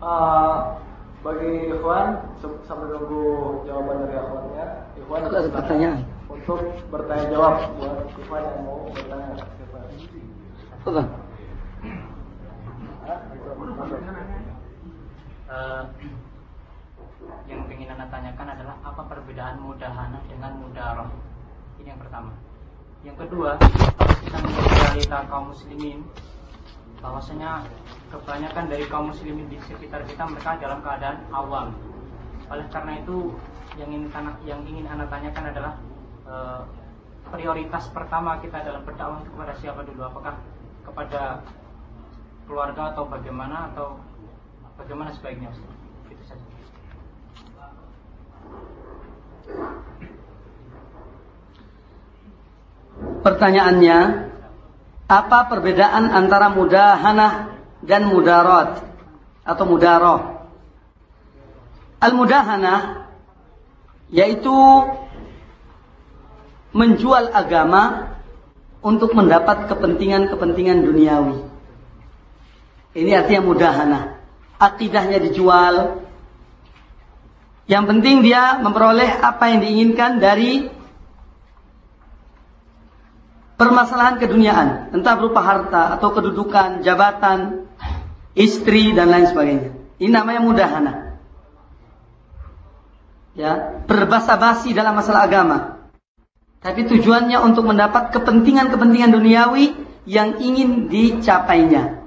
Uh, bagi Ikhwan sambil nunggu jawaban dari Ikhwannya, Ikhwan ada pertanyaan untuk bertanya jawab buat Ikhwan yang mau bertanya. Betul. Uh, yang ingin anda tanyakan adalah apa perbedaan mudahana dengan mudaroh ini yang pertama yang kedua kalau kita melihat realita kaum muslimin bahwasanya kebanyakan dari kaum muslimin di sekitar kita mereka dalam keadaan awam oleh karena itu yang ingin yang ingin anda tanyakan adalah uh, prioritas pertama kita dalam berdakwah kepada siapa dulu apakah kepada keluarga atau bagaimana atau bagaimana sebaiknya? Itu saja. Pertanyaannya, apa perbedaan antara mudahanah dan mudarat atau mudaroh? Al-mudahanah yaitu menjual agama untuk mendapat kepentingan-kepentingan duniawi. Ini artinya mudahanah. Akidahnya dijual. Yang penting dia memperoleh apa yang diinginkan dari permasalahan keduniaan, entah berupa harta atau kedudukan, jabatan, istri dan lain sebagainya. Ini namanya mudahana. Ya, berbahasa basi dalam masalah agama. Tapi tujuannya untuk mendapat kepentingan-kepentingan duniawi yang ingin dicapainya.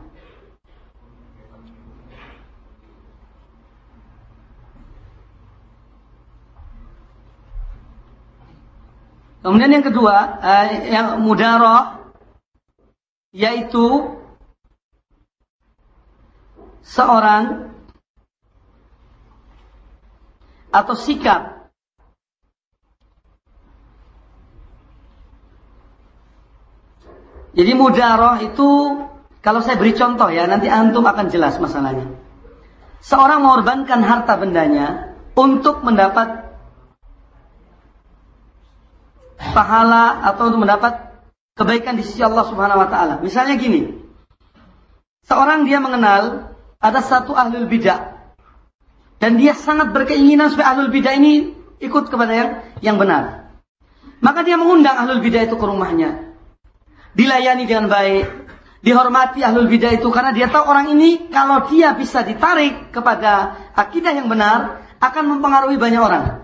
Kemudian yang kedua, uh, yang mudaroh, yaitu seorang atau sikap Jadi mudaroh itu kalau saya beri contoh ya nanti antum akan jelas masalahnya. Seorang mengorbankan harta bendanya untuk mendapat pahala atau untuk mendapat kebaikan di sisi Allah Subhanahu wa taala. Misalnya gini. Seorang dia mengenal ada satu ahlul bidah dan dia sangat berkeinginan supaya ahlul bidah ini ikut kepada yang benar. Maka dia mengundang ahlul bidah itu ke rumahnya. Dilayani dengan baik, dihormati ahlul bidah itu karena dia tahu orang ini kalau dia bisa ditarik kepada akidah yang benar akan mempengaruhi banyak orang.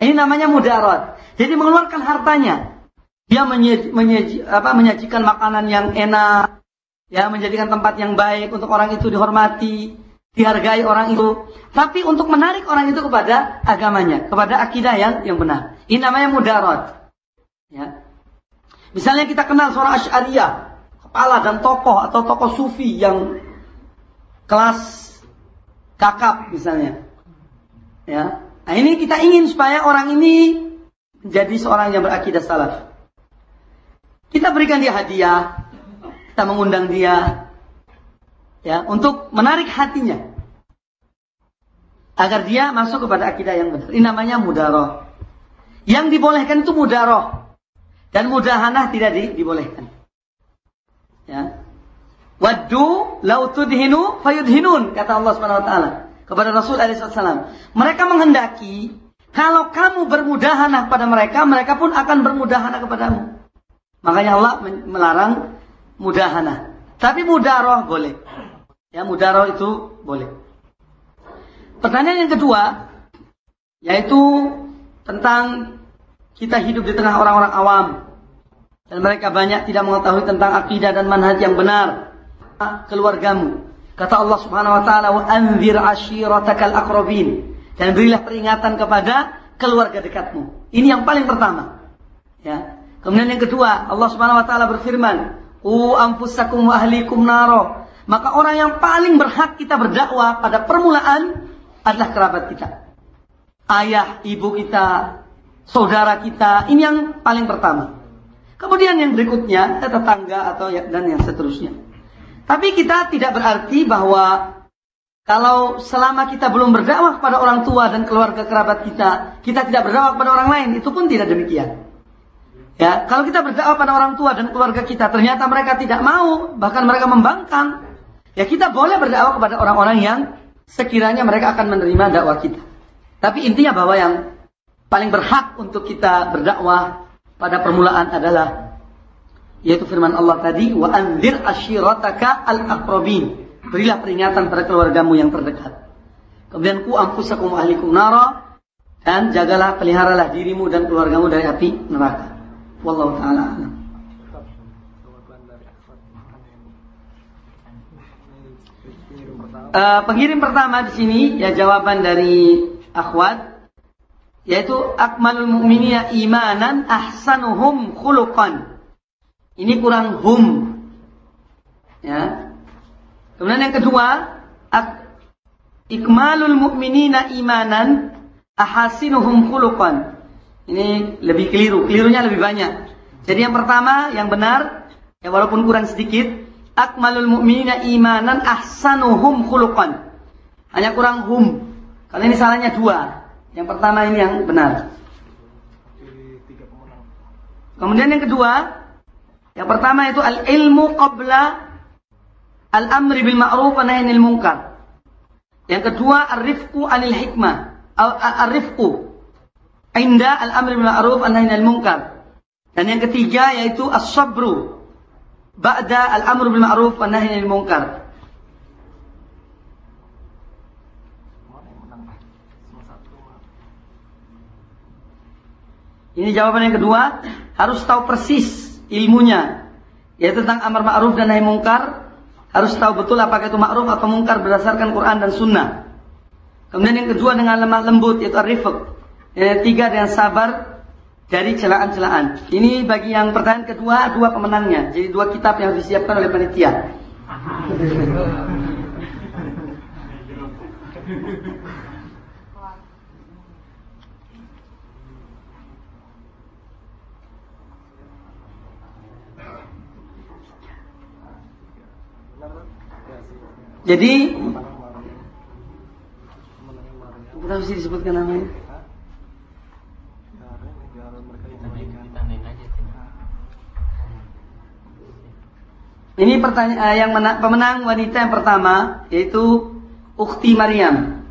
Ini namanya mudarat. Jadi mengeluarkan hartanya. Dia menyaji, menyaji, apa, menyajikan makanan yang enak, ya menjadikan tempat yang baik untuk orang itu dihormati, dihargai orang itu. Tapi untuk menarik orang itu kepada agamanya, kepada akidah yang yang benar. Ini namanya mudarat. Ya. Misalnya kita kenal seorang Asy'ariyah, kepala dan tokoh atau tokoh sufi yang kelas kakap misalnya. Ya. Nah, ini kita ingin supaya orang ini menjadi seorang yang berakidah salaf. Kita berikan dia hadiah, kita mengundang dia ya untuk menarik hatinya agar dia masuk kepada akidah yang benar. Ini namanya mudaroh. Yang dibolehkan itu mudaroh dan mudahanah tidak di, dibolehkan. Ya. Waddu lau tudhinu fayudhinun kata Allah Subhanahu wa taala kepada Rasul alaihissalam. Mereka menghendaki kalau kamu bermudahanah pada mereka, mereka pun akan bermudahanah kepadamu. Makanya Allah melarang mudahanah. Tapi mudaroh boleh. Ya, mudaroh itu boleh. Pertanyaan yang kedua, yaitu tentang kita hidup di tengah orang-orang awam. Dan mereka banyak tidak mengetahui tentang akidah dan manhaj yang benar. Keluargamu. Kata Allah subhanahu wa ta'ala, anzir ashiratakal akrobin dan berilah peringatan kepada keluarga dekatmu. Ini yang paling pertama. Ya. Kemudian yang kedua, Allah Subhanahu wa taala berfirman, "U anfusakum wa ahlikum naro." Maka orang yang paling berhak kita berdakwah pada permulaan adalah kerabat kita. Ayah, ibu kita, saudara kita, ini yang paling pertama. Kemudian yang berikutnya, tetangga atau ya, dan yang seterusnya. Tapi kita tidak berarti bahwa kalau selama kita belum berdakwah kepada orang tua dan keluarga kerabat kita, kita tidak berdakwah kepada orang lain, itu pun tidak demikian. Ya, kalau kita berdakwah pada orang tua dan keluarga kita, ternyata mereka tidak mau, bahkan mereka membangkang, ya kita boleh berdakwah kepada orang-orang yang sekiranya mereka akan menerima dakwah kita. Tapi intinya bahwa yang paling berhak untuk kita berdakwah pada permulaan adalah yaitu firman Allah tadi wa anzir ashirataka al-aqrabin. Berilah peringatan pada keluargamu yang terdekat. Kemudian ku ampusakum ahlikum nara dan jagalah peliharalah dirimu dan keluargamu dari api neraka. Wallahu taala alam. Uh, pengirim pertama di sini ya jawaban dari akhwat yaitu akmalul mu'minina imanan ahsanuhum khuluqan. Ini kurang hum. Ya. Kemudian yang kedua, ikmalul mu'minina imanan ahasinuhum khuluqan. Ini lebih keliru, kelirunya lebih banyak. Jadi yang pertama, yang benar, ya walaupun kurang sedikit, akmalul mu'minina imanan ahsanuhum khuluqan. Hanya kurang hum. Kalau ini salahnya dua. Yang pertama ini yang benar. Kemudian yang kedua, yang pertama itu al ilmu qabla al amri bil ma'ruf wa munkar. Yang kedua ar-rifqu anil hikmah. Ar-rifqu inda al amri bil ma'ruf wa nahyi munkar. Dan yang ketiga yaitu as-sabru ba'da al-amru bil ma'ruf wa nahyi munkar. Ini jawaban yang kedua, harus tahu persis ilmunya, yaitu tentang amar ma'ruf dan nahi munkar. Harus tahu betul apakah itu ma'ruf atau munkar berdasarkan Quran dan Sunnah. Kemudian yang kedua dengan lemah lembut, yaitu rifq. Yang ketiga dengan sabar dari celaan-celaan. Ini bagi yang pertanyaan kedua, dua pemenangnya. Jadi dua kitab yang disiapkan oleh panitia. Jadi kita mesti disebutkan namanya. Ini pertanyaan eh, yang menang, pemenang wanita yang pertama yaitu Ukti Maryam.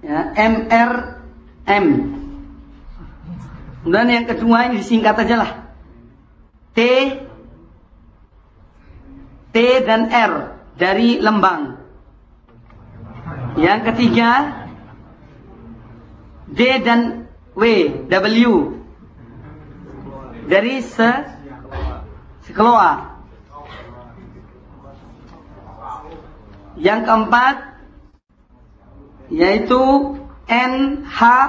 Ya, MRM. Kemudian yang kedua ini disingkat aja lah. T T dan R dari Lembang. Yang ketiga D dan W W dari se Sekeloa. Yang keempat yaitu NHNFH.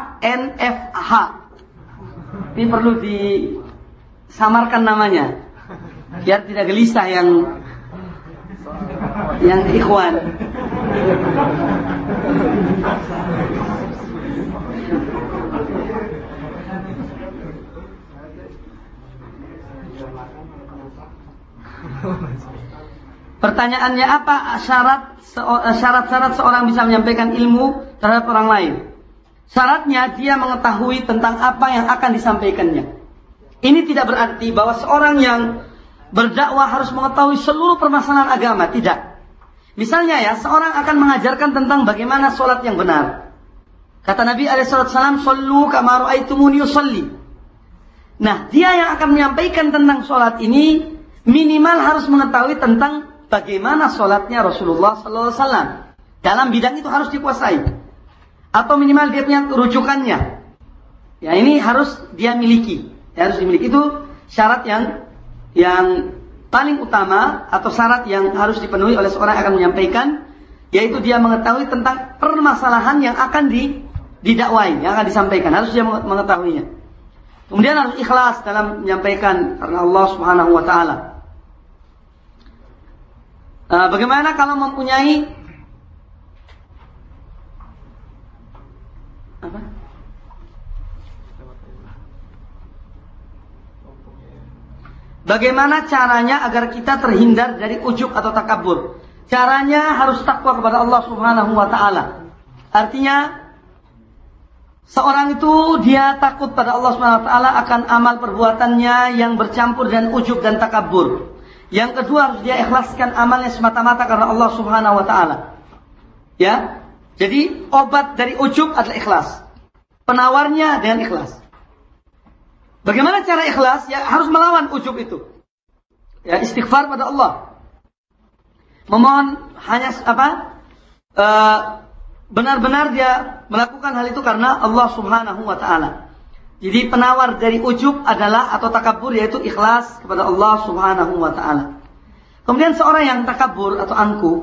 Ini perlu disamarkan namanya biar tidak gelisah yang yang ikhwan. Pertanyaannya apa syarat eh, syarat-syarat seorang bisa menyampaikan ilmu terhadap orang lain? Syaratnya dia mengetahui tentang apa yang akan disampaikannya. Ini tidak berarti bahwa seorang yang berdakwah harus mengetahui seluruh permasalahan agama, tidak. Misalnya ya, seorang akan mengajarkan tentang bagaimana sholat yang benar. Kata Nabi Alaihissalam, "Sallu kama ra'aitumuni yusalli." Nah, dia yang akan menyampaikan tentang sholat ini minimal harus mengetahui tentang bagaimana sholatnya Rasulullah SAW. Dalam bidang itu harus dikuasai. Atau minimal dia punya rujukannya. Ya ini harus dia miliki. Ya, harus dimiliki itu syarat yang yang paling utama atau syarat yang harus dipenuhi oleh seorang yang akan menyampaikan yaitu dia mengetahui tentang permasalahan yang akan di, didakwai, yang akan disampaikan. Harus dia mengetahuinya. Kemudian harus ikhlas dalam menyampaikan karena Allah Subhanahu wa taala. Uh, bagaimana kalau mempunyai Bagaimana caranya agar kita terhindar dari ujub atau takabur? Caranya harus takwa kepada Allah Subhanahu wa taala. Artinya seorang itu dia takut pada Allah Subhanahu wa taala akan amal perbuatannya yang bercampur dan ujub dan takabur. Yang kedua harus dia ikhlaskan amalnya semata-mata karena Allah Subhanahu wa taala. Ya. Jadi obat dari ujub adalah ikhlas. Penawarnya dengan ikhlas. Bagaimana cara ikhlas? Ya harus melawan ujub itu. Ya istighfar pada Allah. Memohon hanya apa? Eh, benar-benar dia melakukan hal itu karena Allah Subhanahu wa taala. Jadi penawar dari ujub adalah atau takabur yaitu ikhlas kepada Allah Subhanahu wa taala. Kemudian seorang yang takabur atau angku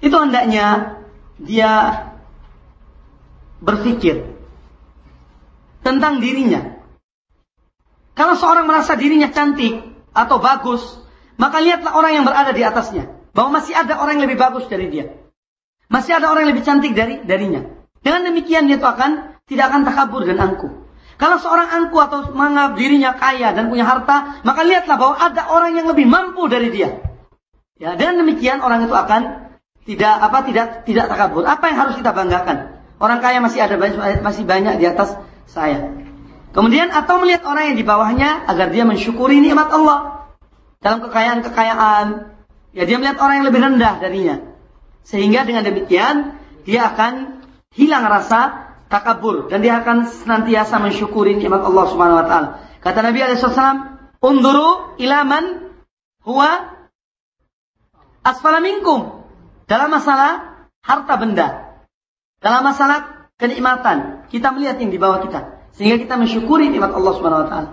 itu hendaknya dia berpikir tentang dirinya. Kalau seorang merasa dirinya cantik atau bagus, maka lihatlah orang yang berada di atasnya. Bahwa masih ada orang yang lebih bagus dari dia. Masih ada orang yang lebih cantik dari darinya. Dengan demikian dia itu akan tidak akan takabur dan angku. Kalau seorang angku atau menganggap dirinya kaya dan punya harta, maka lihatlah bahwa ada orang yang lebih mampu dari dia. Ya, dengan demikian orang itu akan tidak apa tidak tidak takabur. Apa yang harus kita banggakan? Orang kaya masih ada masih banyak di atas saya. Kemudian atau melihat orang yang di bawahnya agar dia mensyukuri nikmat Allah dalam kekayaan-kekayaan. Ya dia melihat orang yang lebih rendah darinya. Sehingga dengan demikian dia akan hilang rasa takabur dan dia akan senantiasa mensyukuri nikmat Allah Subhanahu wa taala. Kata Nabi alaihi wasallam, "Unduru ilaman huwa asfala minkum." Dalam masalah harta benda, dalam masalah kenikmatan, kita melihat yang di bawah kita sehingga kita mensyukuri nikmat Allah Subhanahu wa taala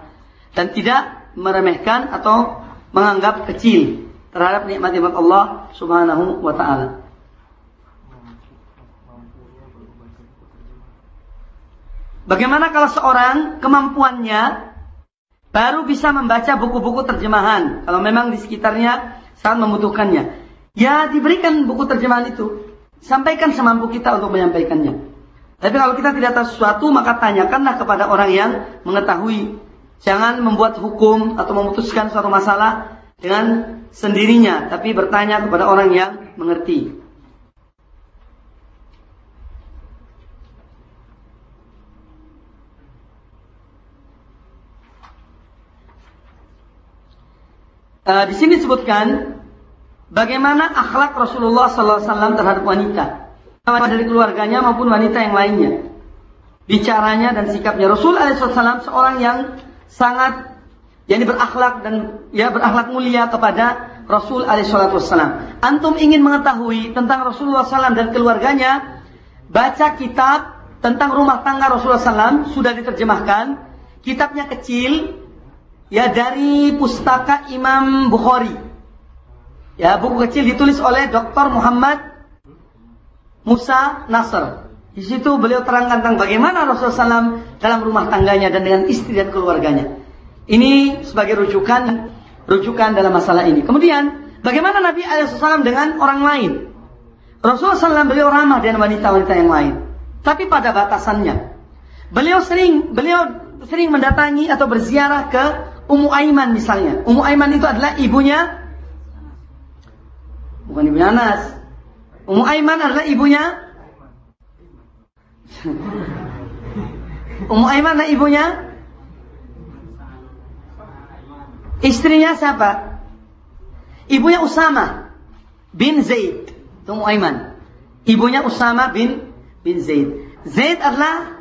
dan tidak meremehkan atau menganggap kecil terhadap nikmat-nikmat Allah Subhanahu wa taala. Bagaimana kalau seorang kemampuannya baru bisa membaca buku-buku terjemahan kalau memang di sekitarnya sangat membutuhkannya. Ya diberikan buku terjemahan itu. Sampaikan semampu kita untuk menyampaikannya. Tapi kalau kita tidak tahu sesuatu, maka tanyakanlah kepada orang yang mengetahui. Jangan membuat hukum atau memutuskan suatu masalah dengan sendirinya, tapi bertanya kepada orang yang mengerti. Uh, di sini disebutkan bagaimana akhlak Rasulullah SAW terhadap wanita, dari keluarganya maupun wanita yang lainnya. Bicaranya dan sikapnya Rasul SAW seorang yang sangat yang berakhlak dan ya berakhlak mulia kepada Rasul Alaihissalam. Antum ingin mengetahui tentang Rasulullah SAW dan keluarganya, baca kitab tentang rumah tangga Rasulullah SAW sudah diterjemahkan. Kitabnya kecil, ya dari pustaka Imam Bukhari Ya, buku kecil ditulis oleh Dr. Muhammad Musa Nasr. Di situ beliau terangkan tentang bagaimana Rasulullah SAW dalam rumah tangganya dan dengan istri dan keluarganya. Ini sebagai rujukan rujukan dalam masalah ini. Kemudian, bagaimana Nabi SAW dengan orang lain? Rasulullah SAW beliau ramah dengan wanita-wanita yang lain. Tapi pada batasannya. Beliau sering beliau sering mendatangi atau berziarah ke Ummu Aiman misalnya. Ummu Aiman itu adalah ibunya Bukan ibunya Anas. Ummu Aiman adalah ibunya Ummu Aiman adalah ibunya Istrinya siapa? Ibunya Usama bin Zaid. Ummu Aiman. Ibunya Usama bin bin Zaid. Zaid adalah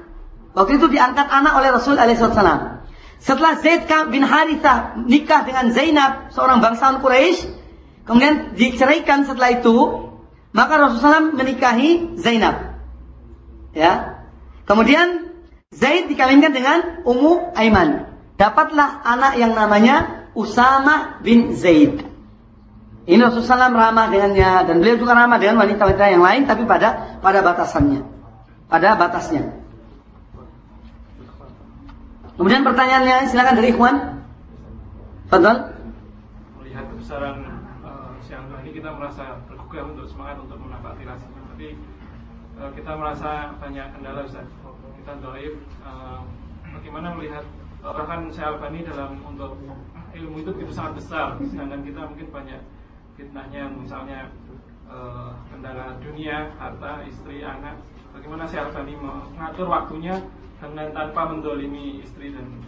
waktu itu diangkat anak oleh Rasul alaihissalam. Setelah Zaid bin Harithah nikah dengan Zainab, seorang bangsawan Quraisy, Kemudian diceraikan setelah itu, maka Rasulullah SAW menikahi Zainab. Ya. Kemudian Zaid dikawinkan dengan Ummu Aiman. Dapatlah anak yang namanya Usama bin Zaid. Ini Rasulullah SAW ramah dengannya dan beliau juga ramah dengan wanita-wanita yang lain tapi pada pada batasannya. Pada batasnya. Kemudian pertanyaannya silakan dari Ikhwan. Fadal. Melihat kebesaran kita merasa tergugah untuk semangat untuk menapaki rasanya tapi e, kita merasa banyak kendala Ustaz. Kita doaib e, bagaimana melihat e, bahkan saya Albani dalam untuk ilmu itu itu sangat besar. Sedangkan kita mungkin banyak fitnahnya misalnya e, kendala dunia harta istri anak. Bagaimana saya Albani mengatur waktunya dengan tanpa mendolimi istri dan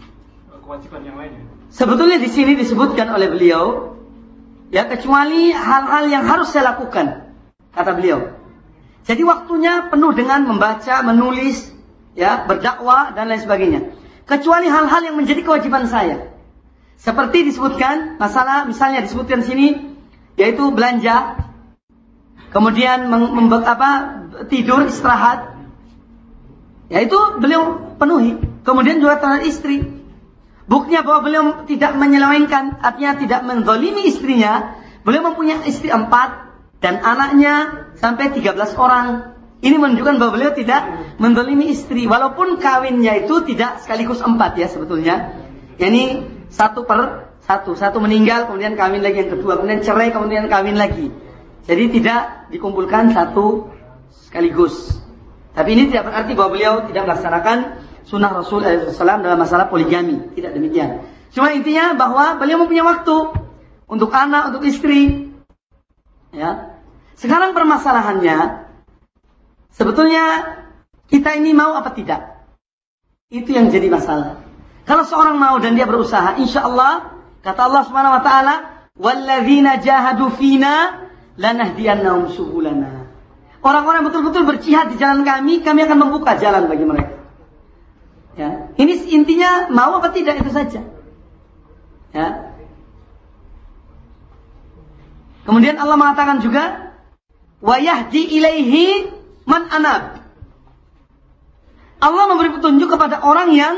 kewajiban yang lainnya? Sebetulnya di sini disebutkan oleh beliau Ya kecuali hal-hal yang harus saya lakukan, kata beliau. Jadi waktunya penuh dengan membaca, menulis, ya, berdakwah dan lain sebagainya. Kecuali hal-hal yang menjadi kewajiban saya. Seperti disebutkan masalah misalnya disebutkan sini yaitu belanja, kemudian mem, apa, tidur istirahat. Ya itu beliau penuhi. Kemudian juga terhadap istri. Buktinya bahwa beliau tidak menyelewengkan, artinya tidak menzolimi istrinya. Beliau mempunyai istri empat dan anaknya sampai 13 orang. Ini menunjukkan bahwa beliau tidak mendolimi istri. Walaupun kawinnya itu tidak sekaligus empat ya sebetulnya. Yani satu per satu. Satu meninggal, kemudian kawin lagi yang kedua. Kemudian cerai, kemudian kawin lagi. Jadi tidak dikumpulkan satu sekaligus. Tapi ini tidak berarti bahwa beliau tidak melaksanakan sunnah Rasul SAW dalam masalah poligami. Tidak demikian. Cuma intinya bahwa beliau mempunyai waktu untuk anak, untuk istri. Ya, sekarang permasalahannya, sebetulnya kita ini mau apa tidak? Itu yang jadi masalah. Kalau seorang mau dan dia berusaha, insya Allah, kata Allah Subhanahu Wa Taala, "Walladzina jahadu fina subulana." Orang-orang betul-betul berjihad di jalan kami, kami akan membuka jalan bagi mereka. Ini intinya mau apa tidak itu saja. Ya. Kemudian Allah mengatakan juga wa yahdi ilaihi man anab. Allah memberi petunjuk kepada orang yang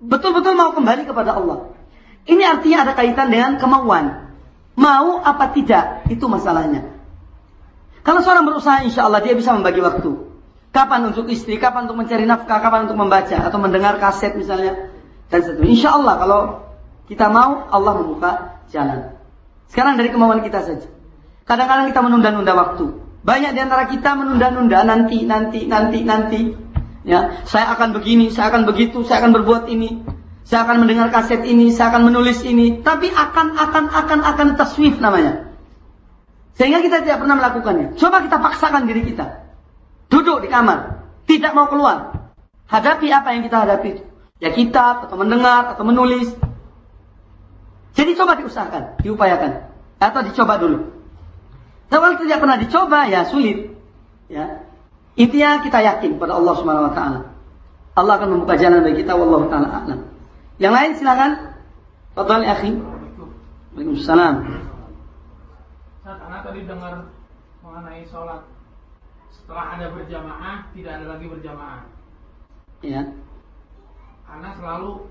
betul-betul mau kembali kepada Allah. Ini artinya ada kaitan dengan kemauan. Mau apa tidak, itu masalahnya. Kalau seorang berusaha, insya Allah dia bisa membagi waktu. Kapan untuk istri, kapan untuk mencari nafkah, kapan untuk membaca atau mendengar kaset misalnya. Dan seterusnya. Insya Allah kalau kita mau, Allah membuka jalan. Sekarang dari kemauan kita saja. Kadang-kadang kita menunda-nunda waktu. Banyak di antara kita menunda-nunda nanti, nanti, nanti, nanti. Ya, saya akan begini, saya akan begitu, saya akan berbuat ini. Saya akan mendengar kaset ini, saya akan menulis ini. Tapi akan, akan, akan, akan taswif namanya. Sehingga kita tidak pernah melakukannya. Coba kita paksakan diri kita. Duduk di kamar. Tidak mau keluar. Hadapi apa yang kita hadapi. Ya kita, atau mendengar, atau menulis. Jadi coba diusahakan, diupayakan. Atau dicoba dulu. Kalau tidak pernah dicoba ya sulit. Ya. Intinya kita yakin pada Allah Subhanahu wa taala. Allah akan membuka jalan bagi kita wallahu taala a'lam. Yang lain silakan. Fadhal akhi. Waalaikumsalam. Karena tadi dengar mengenai sholat setelah ada berjamaah tidak ada lagi berjamaah. Iya. Karena selalu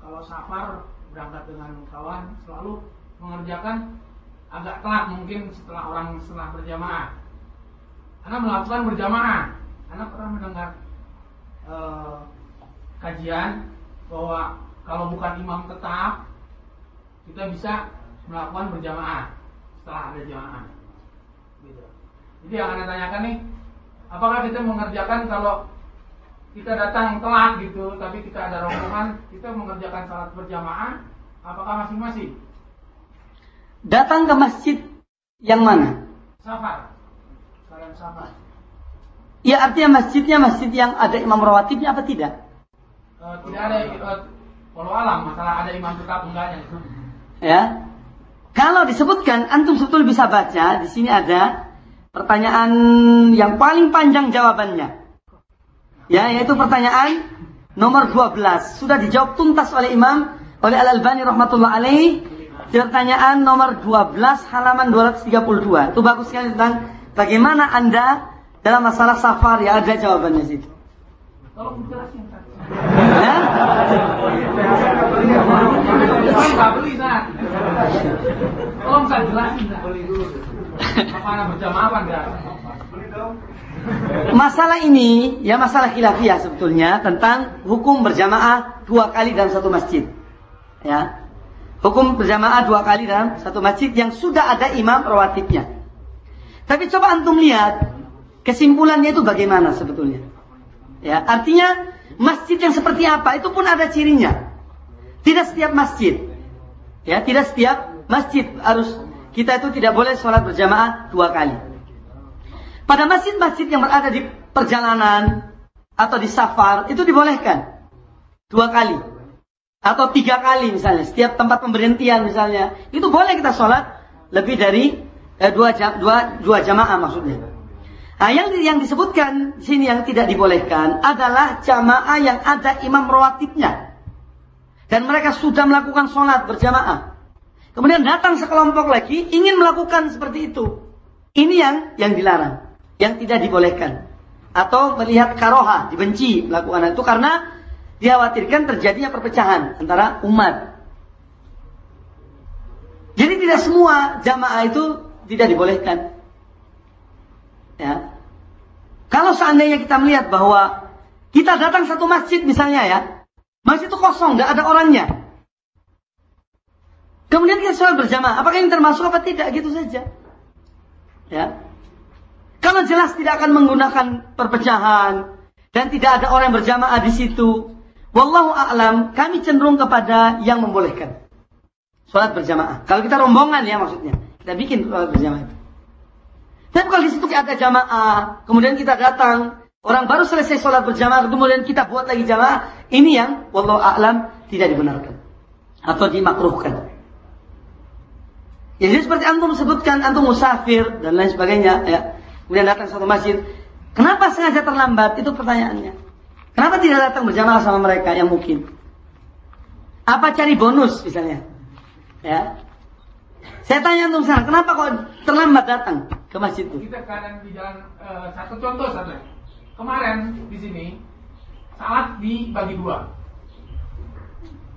kalau safar berangkat dengan kawan selalu mengerjakan agak telat mungkin setelah orang setelah berjamaah. Karena melakukan berjamaah. Karena pernah mendengar eh, kajian bahwa kalau bukan imam tetap kita bisa melakukan berjamaah setelah ada jamaah. Gitu. Jadi yang anda tanyakan nih, apakah kita mengerjakan kalau kita datang telat gitu, tapi kita ada rombongan, kita mengerjakan salat berjamaah, apakah masing-masing? Datang ke masjid yang mana? Safar. Kalian safar. Ya artinya masjidnya masjid yang ada imam rawatibnya apa tidak? Uh, tidak ada uh, kalau alam masalah ada imam tetap enggaknya. Ya. Kalau disebutkan antum betul bisa baca, di sini ada pertanyaan yang paling panjang jawabannya. Ya, yaitu pertanyaan nomor 12. Sudah dijawab tuntas oleh Imam oleh Al-Albani rahmatullah alaih pertanyaan nomor 12 halaman 232. Itu bagus sekali tentang bagaimana Anda dalam masalah safar ya ada jawabannya situ. Tolong jelasin. Ya? Tolong saya jelasin. Masalah ini ya masalah khilafiyah sebetulnya tentang hukum berjamaah dua kali dalam satu masjid. Ya. Hukum berjamaah dua kali dalam satu masjid yang sudah ada imam rawatibnya. Tapi coba antum lihat kesimpulannya itu bagaimana sebetulnya. Ya, artinya masjid yang seperti apa itu pun ada cirinya. Tidak setiap masjid. Ya, tidak setiap masjid harus kita itu tidak boleh sholat berjamaah dua kali. Pada masjid-masjid yang berada di perjalanan atau di safar itu dibolehkan dua kali atau tiga kali misalnya setiap tempat pemberhentian misalnya itu boleh kita sholat lebih dari eh, dua, jam, dua, dua jamaah maksudnya Nah, yang yang disebutkan di sini yang tidak dibolehkan adalah jamaah yang ada imam rawatibnya. Dan mereka sudah melakukan sholat berjamaah. Kemudian datang sekelompok lagi ingin melakukan seperti itu. Ini yang yang dilarang, yang tidak dibolehkan. Atau melihat karoha, dibenci melakukan itu karena dikhawatirkan terjadinya perpecahan antara umat. Jadi tidak semua jamaah itu tidak dibolehkan. Ya. Kalau seandainya kita melihat bahwa kita datang satu masjid misalnya ya, masjid itu kosong, tidak ada orangnya. Kemudian kita sholat berjamaah, apakah ini termasuk apa tidak? Gitu saja. Ya. Kalau jelas tidak akan menggunakan perpecahan dan tidak ada orang yang berjamaah di situ, wallahu a'lam, kami cenderung kepada yang membolehkan. Sholat berjamaah. Kalau kita rombongan ya maksudnya, kita bikin sholat berjamaah itu. Tapi kalau di situ ada jamaah, kemudian kita datang, orang baru selesai sholat berjamaah, kemudian kita buat lagi jamaah, ini yang wallahu a'lam tidak dibenarkan atau dimakruhkan. Ya, jadi seperti antum sebutkan antum musafir dan lain sebagainya, ya. Kemudian datang satu masjid, kenapa sengaja terlambat? Itu pertanyaannya. Kenapa tidak datang berjamaah sama mereka yang mungkin? Apa cari bonus misalnya? Ya. Saya tanya antum sekarang, kenapa kok terlambat datang? ke masjid itu. Kita keadaan di jalan uh, satu contoh satu. Kemarin di sini salat dibagi dua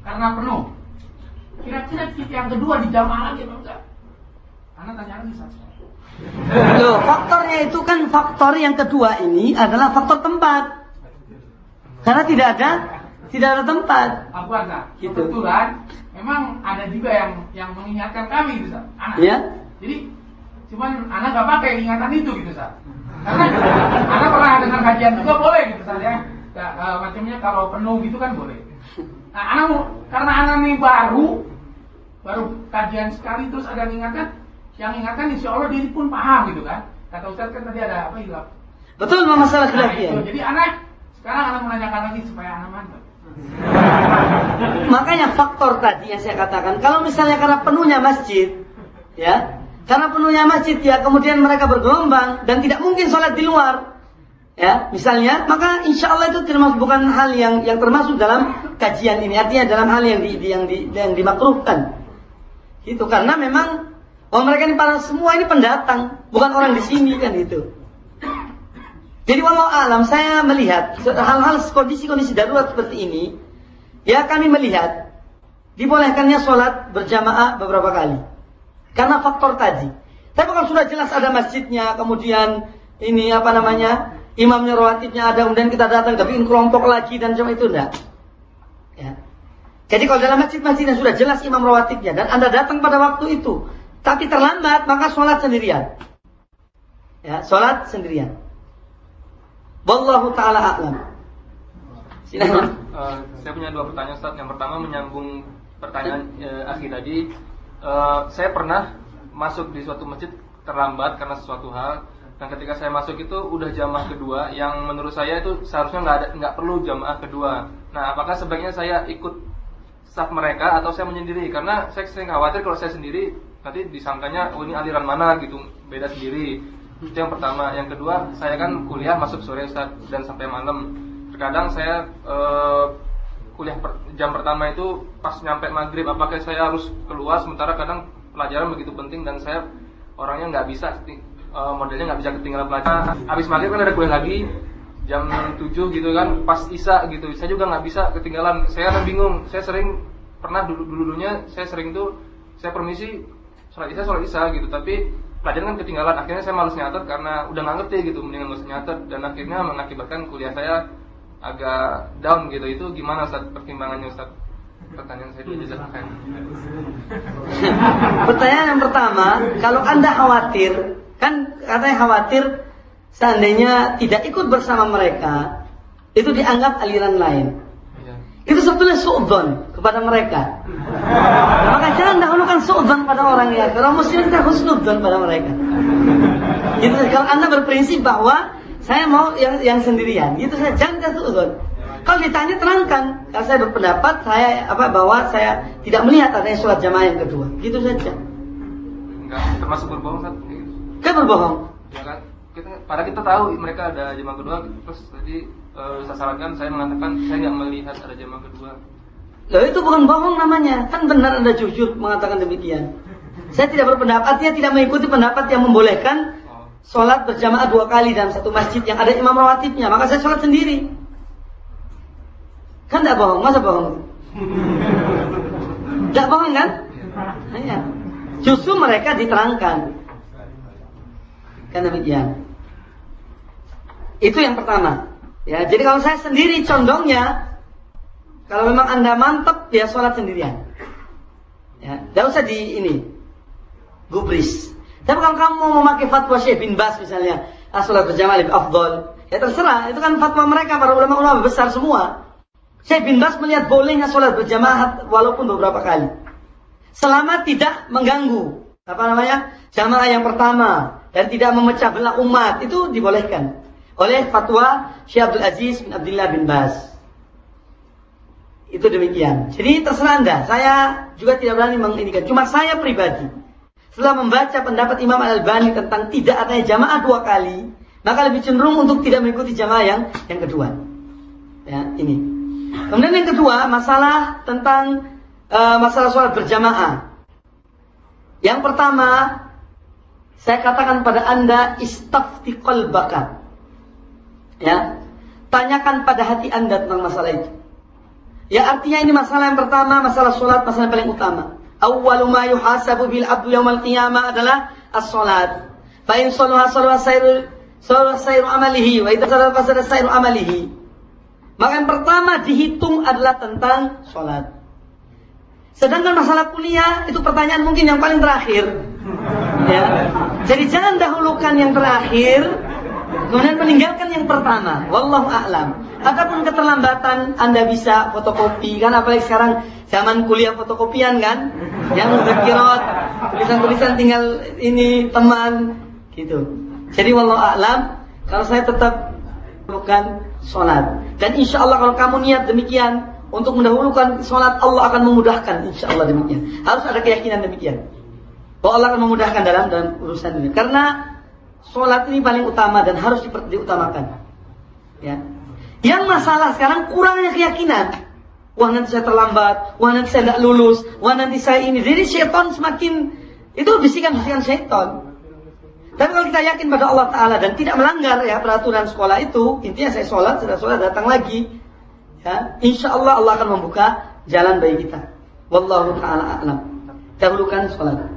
karena penuh. Kira-kira yang kedua di jamaah lagi enggak? Anak tanya lagi satu. Loh, faktornya itu kan faktor yang kedua ini adalah faktor tempat. Karena tidak ada tidak ada tempat. Abu Anda, gitu. kebetulan memang ada juga yang yang mengingatkan kami gitu, anak. Ya. Jadi Cuman anak gak pakai ingatan itu gitu Sa. Karena anak pernah dengar kajian juga boleh gitu Sa ya. ya uh, macamnya kalau penuh gitu kan boleh. Nah, anak karena anak ini baru baru kajian sekali terus ada ingatkan, yang ingatkan insya Allah dia pun paham gitu kan. Kata Ustaz kan tadi ada apa hilaf. Betul masalah nah, itu. Jadi anak sekarang anak menanyakan lagi supaya anak mantap. Makanya faktor tadi yang saya katakan, kalau misalnya karena penuhnya masjid, ya, karena penuhnya masjid ya, kemudian mereka bergelombang dan tidak mungkin sholat di luar. Ya, misalnya, maka insya Allah itu termasuk bukan hal yang yang termasuk dalam kajian ini. Artinya dalam hal yang di, yang di, yang dimakruhkan. Itu karena memang oh mereka ini para semua ini pendatang, bukan orang di sini kan itu. Jadi walau alam saya melihat hal-hal kondisi-kondisi darurat seperti ini, ya kami melihat dibolehkannya sholat berjamaah beberapa kali. Karena faktor tadi. Tapi kalau sudah jelas ada masjidnya, kemudian ini apa namanya, imamnya rawatibnya ada, kemudian kita datang bikin kelompok lagi dan macam itu enggak. Ya. Jadi kalau dalam masjid-masjid yang sudah jelas imam rawatibnya dan anda datang pada waktu itu, tapi terlambat maka sholat sendirian. Ya, sholat sendirian. Wallahu taala a'lam. Uh, saya punya dua pertanyaan Ustaz. Yang pertama menyambung pertanyaan uh, akhir tadi Eh, saya pernah masuk di suatu masjid terlambat karena sesuatu hal dan ketika saya masuk itu udah jamaah kedua yang menurut saya itu seharusnya nggak ada nggak perlu jamaah kedua. Nah, apakah sebaiknya saya ikut saf mereka atau saya menyendiri? Karena saya sering khawatir kalau saya sendiri nanti disangkanya oh ini aliran mana gitu, beda sendiri. Itu yang pertama. Yang kedua, saya kan kuliah masuk sore Ustaz dan sampai malam. Terkadang saya uh, kuliah per, jam pertama itu pas nyampe maghrib apakah saya harus keluar sementara kadang pelajaran begitu penting dan saya orangnya nggak bisa uh, modelnya nggak bisa ketinggalan pelajaran habis maghrib kan ada kuliah lagi jam 7 gitu kan pas isa gitu. Saya juga nggak bisa ketinggalan. Saya kan bingung. Saya sering pernah dulu dulunya saya sering tuh saya permisi sholat isya sholat isya gitu. Tapi pelajaran kan ketinggalan. Akhirnya saya malas nyatet karena udah nggak ngerti gitu mendingan nggak nyatet. Dan akhirnya mengakibatkan kuliah saya agak down gitu. Itu gimana Ustaz pertimbangannya Ustaz? Pertanyaan saya dulu jazakan. Pertanyaan yang pertama, kalau Anda khawatir, kan katanya khawatir seandainya tidak ikut bersama mereka, itu dianggap aliran lain. Ya. Itu sebetulnya su'udhan kepada mereka. Maka jangan dahulukan su'udhan pada orang ya. Kalau muslim kita husnudhan pada mereka. Gitu, kalau Anda berprinsip bahwa saya mau yang yang sendirian. Gitu saya jangan kasih uzur. Kalau ditanya terangkan, kalau saya berpendapat saya apa bahwa saya tidak melihat adanya sholat jamaah yang kedua. Gitu saja. Enggak termasuk berbohong kan? Kan berbohong. Ya kan? Kita, padahal kita tahu mereka ada jamaah kedua, terus tadi uh, saya sarankan saya mengatakan saya nggak melihat ada jamaah kedua. Loh itu bukan bohong namanya, kan benar anda jujur mengatakan demikian. Saya tidak berpendapat, artinya tidak mengikuti pendapat yang membolehkan Oh. sholat berjamaah dua kali dalam satu masjid yang ada imam rawatibnya, maka saya sholat sendiri. Kan tidak bohong, masa bohong? Tidak bohong kan? Iya. Justru mereka diterangkan. Kan demikian. Itu yang pertama. Ya, jadi kalau saya sendiri condongnya, kalau memang anda mantep, ya sholat sendirian. Ya, tidak usah di ini gubris. Tapi kalau kamu memakai fatwa Syekh bin Bas misalnya, ah, sholat berjamaah lebih afdol, ya terserah. Itu kan fatwa mereka para ulama-ulama besar semua. Syekh bin Bas melihat bolehnya sholat berjamaah walaupun beberapa kali. Selama tidak mengganggu apa namanya jamaah yang pertama dan tidak memecah belah umat itu dibolehkan oleh fatwa Syekh Abdul Aziz bin Abdullah bin Bas. Itu demikian. Jadi terserah anda. Saya juga tidak berani menginikan. Cuma saya pribadi setelah membaca pendapat Imam Al Albani tentang tidak adanya jamaah dua kali, maka lebih cenderung untuk tidak mengikuti jamaah yang yang kedua. Ya, ini. Kemudian yang kedua, masalah tentang uh, masalah sholat berjamaah. Yang pertama, saya katakan pada Anda istafti qalbaka. Ya. Tanyakan pada hati Anda tentang masalah itu. Ya artinya ini masalah yang pertama, masalah sholat, masalah yang paling utama. Awwalu ma yuhasabu bil abdu yaumal qiyamah adalah as-sholat. Fa in shalaha shalaha sayru shalaha sayru amalihi wa idza shalaha fasada sayru amalihi. Maka yang pertama dihitung adalah tentang sholat. Sedangkan masalah kuliah itu pertanyaan mungkin yang paling terakhir. Ya. Jadi jangan dahulukan yang terakhir, kemudian meninggalkan yang pertama. Wallahu a'lam. Adapun keterlambatan Anda bisa fotokopi kan apalagi sekarang zaman kuliah fotokopian kan, yang berkirot tulisan-tulisan tinggal ini teman gitu. Jadi wallahu a'lam. Kalau saya tetap bukan sholat. Dan insya Allah kalau kamu niat demikian untuk mendahulukan sholat Allah akan memudahkan insya Allah demikian. Harus ada keyakinan demikian. Bahwa Allah akan memudahkan dalam dalam urusan ini. Karena sholat ini paling utama dan harus diutamakan. Ya. Yang masalah sekarang kurangnya keyakinan. Wah nanti saya terlambat, wah nanti saya tidak lulus, wah nanti saya ini. Jadi syaitan semakin itu bisikan-bisikan syaitan. Tapi kalau kita yakin pada Allah Taala dan tidak melanggar ya peraturan sekolah itu, intinya saya sholat, sudah sholat datang lagi, ya, insya Allah Allah akan membuka jalan bagi kita. Wallahu taala a'lam. Dahulukan sholat.